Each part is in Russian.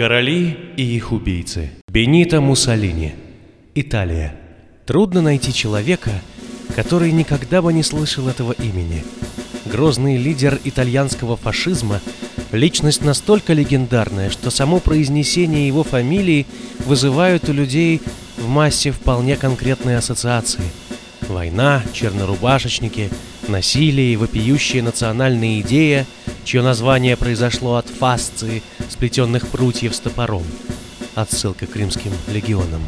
Короли и их убийцы. Бенито Муссолини. Италия. Трудно найти человека, который никогда бы не слышал этого имени. Грозный лидер итальянского фашизма – личность настолько легендарная, что само произнесение его фамилии вызывает у людей в массе вполне конкретные ассоциации. Война, чернорубашечники, насилие и вопиющая национальная идея, чье название произошло от фасции, сплетенных прутьев с топором. Отсылка к римским легионам.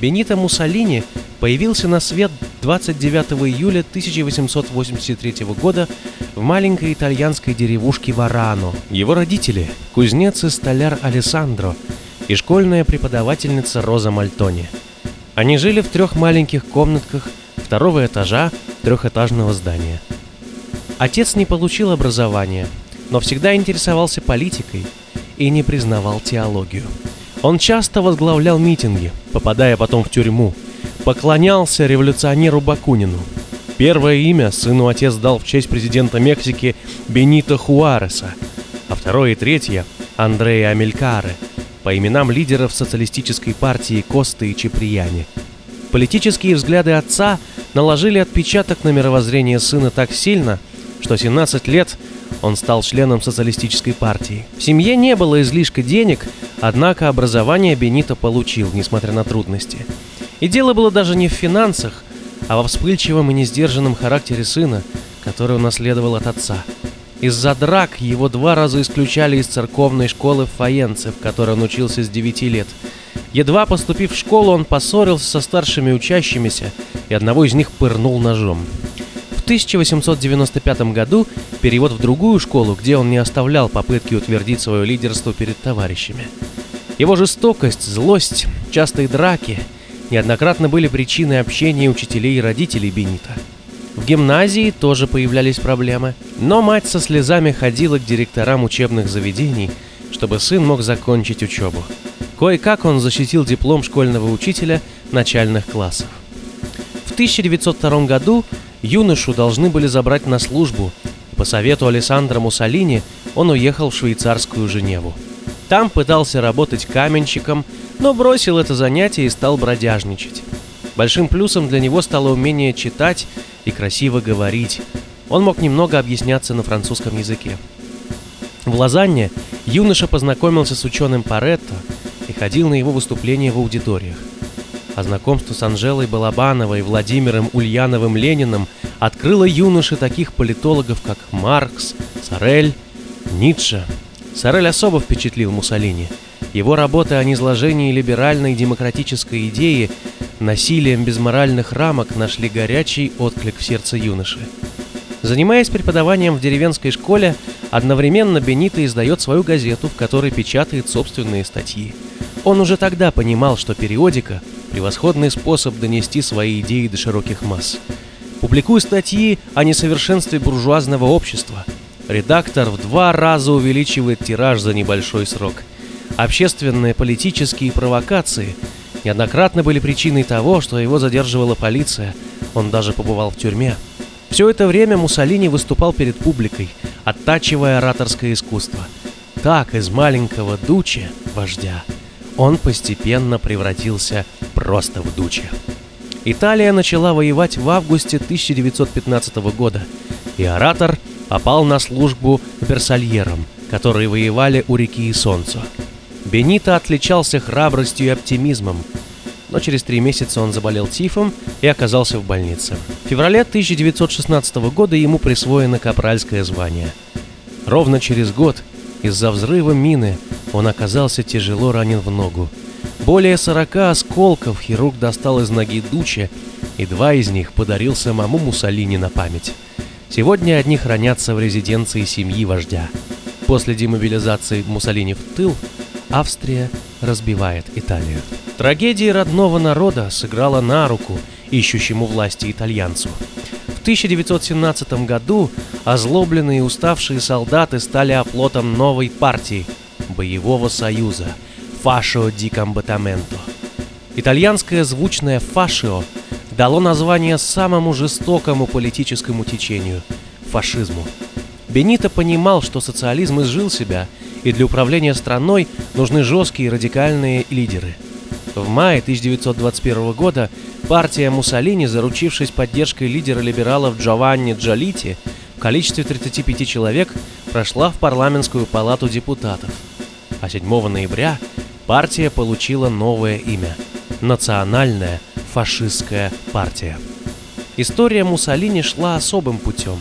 Бенито Муссолини появился на свет 29 июля 1883 года в маленькой итальянской деревушке Варано. Его родители – кузнец и столяр Алессандро и школьная преподавательница Роза Мальтони. Они жили в трех маленьких комнатках второго этажа трехэтажного здания. Отец не получил образования, но всегда интересовался политикой и не признавал теологию. Он часто возглавлял митинги, попадая потом в тюрьму, поклонялся революционеру Бакунину. Первое имя сыну отец дал в честь президента Мексики Бенито Хуареса, а второе и третье – Андрея Амелькаре, по именам лидеров социалистической партии Косты и Чеприяни. Политические взгляды отца наложили отпечаток на мировоззрение сына так сильно, что 17 лет он стал членом социалистической партии. В семье не было излишка денег, однако образование Бенито получил, несмотря на трудности. И дело было даже не в финансах, а во вспыльчивом и несдержанном характере сына, который унаследовал от отца. Из-за драк его два раза исключали из церковной школы в Фаенце, в которой он учился с 9 лет. Едва поступив в школу, он поссорился со старшими учащимися, и одного из них пырнул ножом. В 1895 году перевод в другую школу, где он не оставлял попытки утвердить свое лидерство перед товарищами. Его жестокость, злость, частые драки неоднократно были причиной общения учителей и родителей Бенита. В гимназии тоже появлялись проблемы, но мать со слезами ходила к директорам учебных заведений, чтобы сын мог закончить учебу. Кое-как он защитил диплом школьного учителя начальных классов. В 1902 году юношу должны были забрать на службу, по совету Александра Муссолини он уехал в швейцарскую Женеву. Там пытался работать каменщиком, но бросил это занятие и стал бродяжничать. Большим плюсом для него стало умение читать и красиво говорить. Он мог немного объясняться на французском языке. В Лозанне юноша познакомился с ученым Паретто и ходил на его выступления в аудиториях. А знакомство с Анжелой Балабановой и Владимиром Ульяновым Лениным открыло юноше таких политологов, как Маркс, Сорель, Ницше. Сорель особо впечатлил Муссолини. Его работы о низложении либеральной демократической идеи насилием без моральных рамок нашли горячий отклик в сердце юноши. Занимаясь преподаванием в деревенской школе, одновременно Бенито издает свою газету, в которой печатает собственные статьи. Он уже тогда понимал, что периодика – превосходный способ донести свои идеи до широких масс. Публикуя статьи о несовершенстве буржуазного общества, редактор в два раза увеличивает тираж за небольшой срок. Общественные политические провокации неоднократно были причиной того, что его задерживала полиция, он даже побывал в тюрьме. Все это время Муссолини выступал перед публикой, оттачивая ораторское искусство. Так из маленького дуче, вождя, он постепенно превратился просто в дуче. Италия начала воевать в августе 1915 года, и оратор попал на службу версальерам, которые воевали у реки Исонцо. Бенито отличался храбростью и оптимизмом, но через три месяца он заболел тифом и оказался в больнице. В феврале 1916 года ему присвоено капральское звание. Ровно через год из-за взрыва мины он оказался тяжело ранен в ногу. Более 40 осколков хирург достал из ноги Дуче, и два из них подарил самому Муссолини на память. Сегодня одни хранятся в резиденции семьи вождя. После демобилизации Муссолини в тыл Австрия разбивает Италию. Трагедия родного народа сыграла на руку ищущему власти итальянцу. В 1917 году озлобленные и уставшие солдаты стали оплотом новой партии – боевого союза «Фашио ди Комбатаменто». Итальянское звучное «фашио» дало название самому жестокому политическому течению – фашизму. Бенито понимал, что социализм изжил себя – и для управления страной нужны жесткие радикальные лидеры. В мае 1921 года партия Муссолини, заручившись поддержкой лидера либералов Джованни Джалити, в количестве 35 человек прошла в парламентскую палату депутатов. А 7 ноября партия получила новое имя – Национальная фашистская партия. История Муссолини шла особым путем.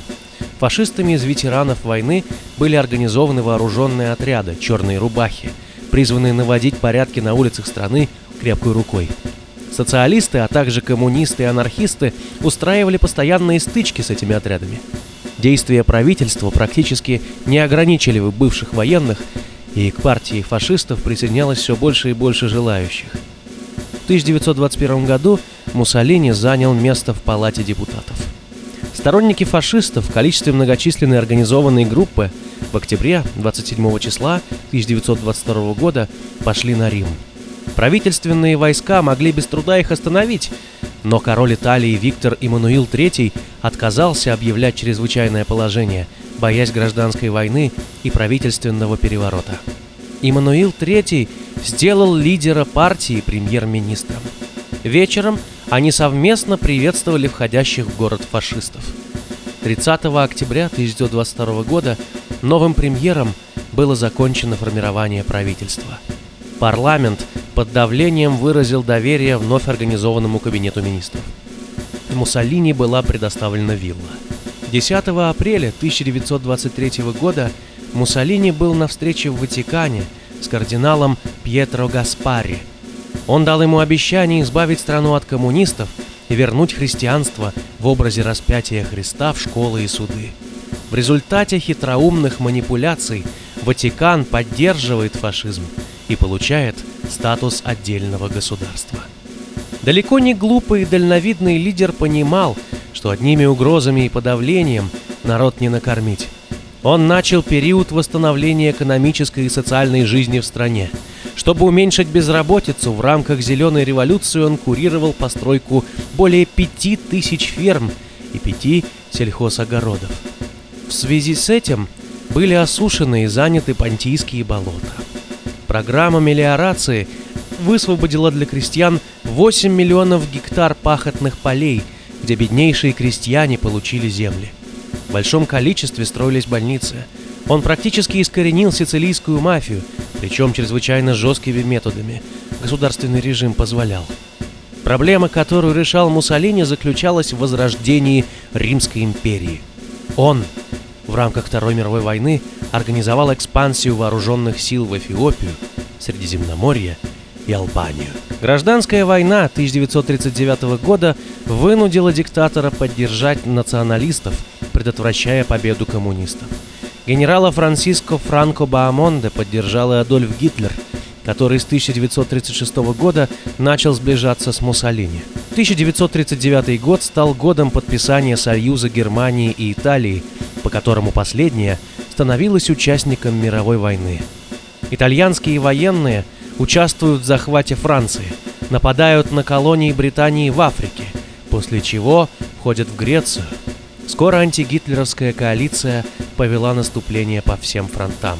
Фашистами из ветеранов войны были организованы вооруженные отряды «Черные рубахи», призванные наводить порядки на улицах страны крепкой рукой. Социалисты, а также коммунисты и анархисты устраивали постоянные стычки с этими отрядами. Действия правительства практически не ограничили бывших военных, и к партии фашистов присоединялось все больше и больше желающих. В 1921 году Муссолини занял место в Палате депутатов. Сторонники фашистов в количестве многочисленной организованной группы в октябре 27 числа 1922 года пошли на Рим. Правительственные войска могли без труда их остановить, но король Италии Виктор Иммануил III отказался объявлять чрезвычайное положение, боясь гражданской войны и правительственного переворота. Иммануил III сделал лидера партии премьер-министром. Вечером они совместно приветствовали входящих в город фашистов. 30 октября 1922 года новым премьером было закончено формирование правительства. Парламент под давлением выразил доверие вновь организованному кабинету министров. Муссолини была предоставлена вилла. 10 апреля 1923 года Муссолини был на встрече в Ватикане с кардиналом Пьетро Гаспари. Он дал ему обещание избавить страну от коммунистов и вернуть христианство в образе распятия Христа в школы и суды. В результате хитроумных манипуляций Ватикан поддерживает фашизм и получает статус отдельного государства. Далеко не глупый и дальновидный лидер понимал, что одними угрозами и подавлением народ не накормить. Он начал период восстановления экономической и социальной жизни в стране. Чтобы уменьшить безработицу, в рамках «Зеленой революции» он курировал постройку более пяти тысяч ферм и пяти сельхозогородов. В связи с этим были осушены и заняты понтийские болота. Программа мелиорации высвободила для крестьян 8 миллионов гектар пахотных полей, где беднейшие крестьяне получили земли. В большом количестве строились больницы. Он практически искоренил сицилийскую мафию, причем чрезвычайно жесткими методами. Государственный режим позволял. Проблема, которую решал Муссолини, заключалась в возрождении Римской империи. Он в рамках Второй мировой войны организовал экспансию вооруженных сил в Эфиопию, Средиземноморье и Албанию. Гражданская война 1939 года вынудила диктатора поддержать националистов, предотвращая победу коммунистов. Генерала Франциско Франко Баамонде поддержал и Адольф Гитлер, который с 1936 года начал сближаться с Муссолини. 1939 год стал годом подписания Союза Германии и Италии, по которому последняя становилась участником мировой войны. Итальянские военные участвуют в захвате Франции, нападают на колонии Британии в Африке, после чего входят в Грецию. Скоро антигитлеровская коалиция повела наступление по всем фронтам.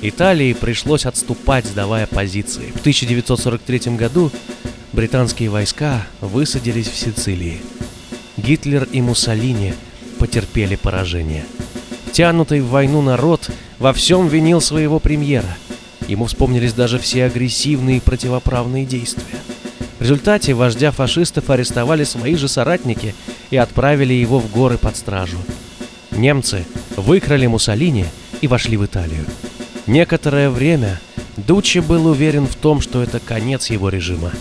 Италии пришлось отступать, сдавая позиции. В 1943 году британские войска высадились в Сицилии. Гитлер и Муссолини потерпели поражение – Втянутый в войну народ во всем винил своего премьера. Ему вспомнились даже все агрессивные и противоправные действия. В результате вождя фашистов арестовали свои же соратники и отправили его в горы под стражу. Немцы выкрали Муссолини и вошли в Италию. Некоторое время Дуччи был уверен в том, что это конец его режима.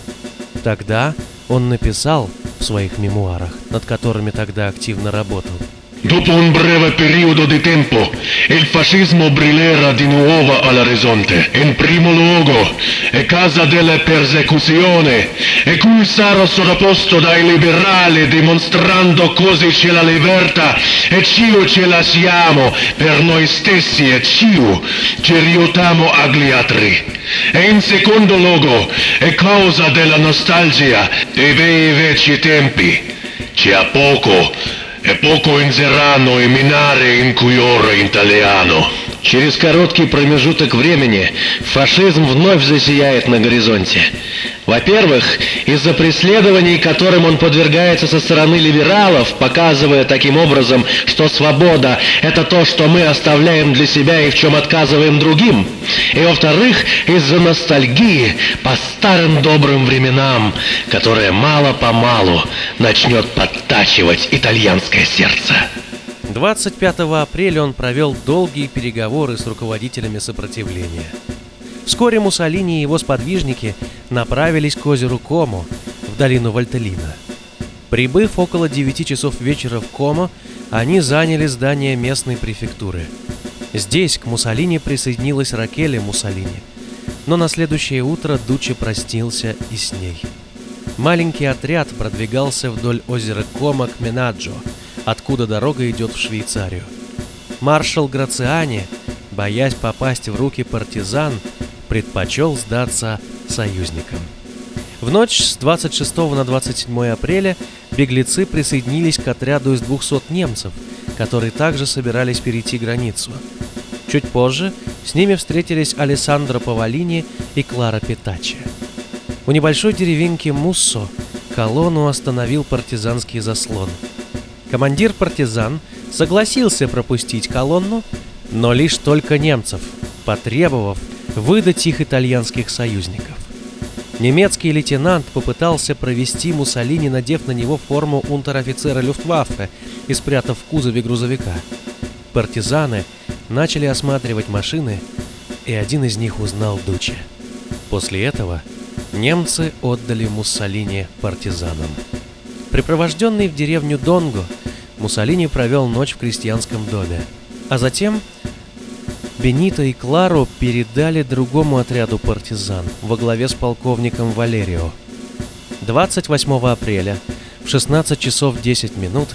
Тогда он написал в своих мемуарах, над которыми тогда активно работал – Dopo un breve periodo di tempo, il fascismo brillerà di nuovo all'orizzonte. In primo luogo, è casa della persecuzione, e cui sarà sovrapposto dai liberali, dimostrando così c'è la libertà, e ciò ce la siamo per noi stessi, e ci aiutiamo agli altri. E in secondo luogo, è causa della nostalgia dei vecchi tempi. C'è poco e poco inserrano e minare in cui ora in italiano. Через короткий промежуток времени фашизм вновь засияет на горизонте. Во-первых, из-за преследований, которым он подвергается со стороны либералов, показывая таким образом, что свобода – это то, что мы оставляем для себя и в чем отказываем другим. И во-вторых, из-за ностальгии по старым добрым временам, которая мало-помалу начнет подтачивать итальянское сердце. 25 апреля он провел долгие переговоры с руководителями сопротивления. Вскоре Муссолини и его сподвижники направились к озеру Комо, в долину Вальтелина. Прибыв около 9 часов вечера в Комо, они заняли здание местной префектуры. Здесь к Муссолини присоединилась Ракеле Муссолини, но на следующее утро Дуччи простился и с ней. Маленький отряд продвигался вдоль озера Кома к Менаджо – откуда дорога идет в Швейцарию. Маршал Грациани, боясь попасть в руки партизан, предпочел сдаться союзникам. В ночь с 26 на 27 апреля беглецы присоединились к отряду из 200 немцев, которые также собирались перейти границу. Чуть позже с ними встретились Алессандро Павалини и Клара Питачи. У небольшой деревеньки Муссо колонну остановил партизанский заслон – Командир партизан согласился пропустить колонну, но лишь только немцев, потребовав выдать их итальянских союзников. Немецкий лейтенант попытался провести Муссолини, надев на него форму унтер-офицера Люфтваффе и спрятав в кузове грузовика. Партизаны начали осматривать машины, и один из них узнал Дуче. После этого немцы отдали Муссолини партизанам. Припровожденный в деревню Донго, Муссолини провел ночь в крестьянском доме. А затем Бенито и Клару передали другому отряду партизан во главе с полковником Валерио. 28 апреля в 16 часов 10 минут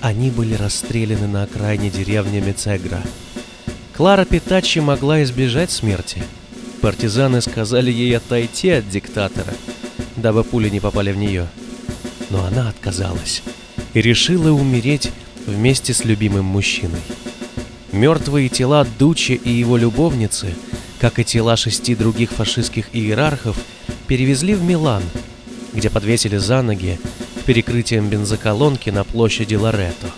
они были расстреляны на окраине деревни Мецегра. Клара Питачи могла избежать смерти. Партизаны сказали ей отойти от диктатора, дабы пули не попали в нее. Но она отказалась и решила умереть вместе с любимым мужчиной. Мертвые тела Дучи и его любовницы, как и тела шести других фашистских иерархов, перевезли в Милан, где подвесили за ноги к перекрытиям бензоколонки на площади Лоретто.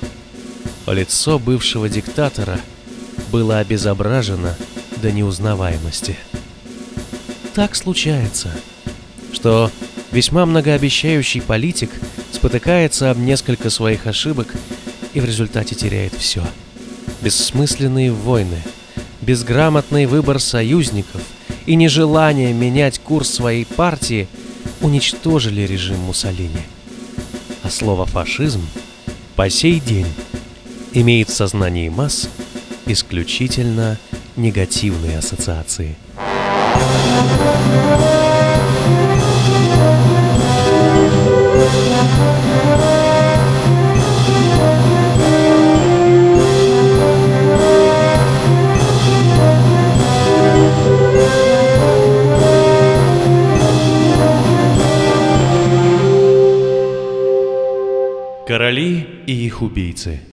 Лицо бывшего диктатора было обезображено до неузнаваемости. Так случается, что весьма многообещающий политик – спотыкается об несколько своих ошибок и в результате теряет все. Бессмысленные войны, безграмотный выбор союзников и нежелание менять курс своей партии уничтожили режим Муссолини. А слово «фашизм» по сей день имеет в сознании масс исключительно негативные ассоциации. Короли и их убийцы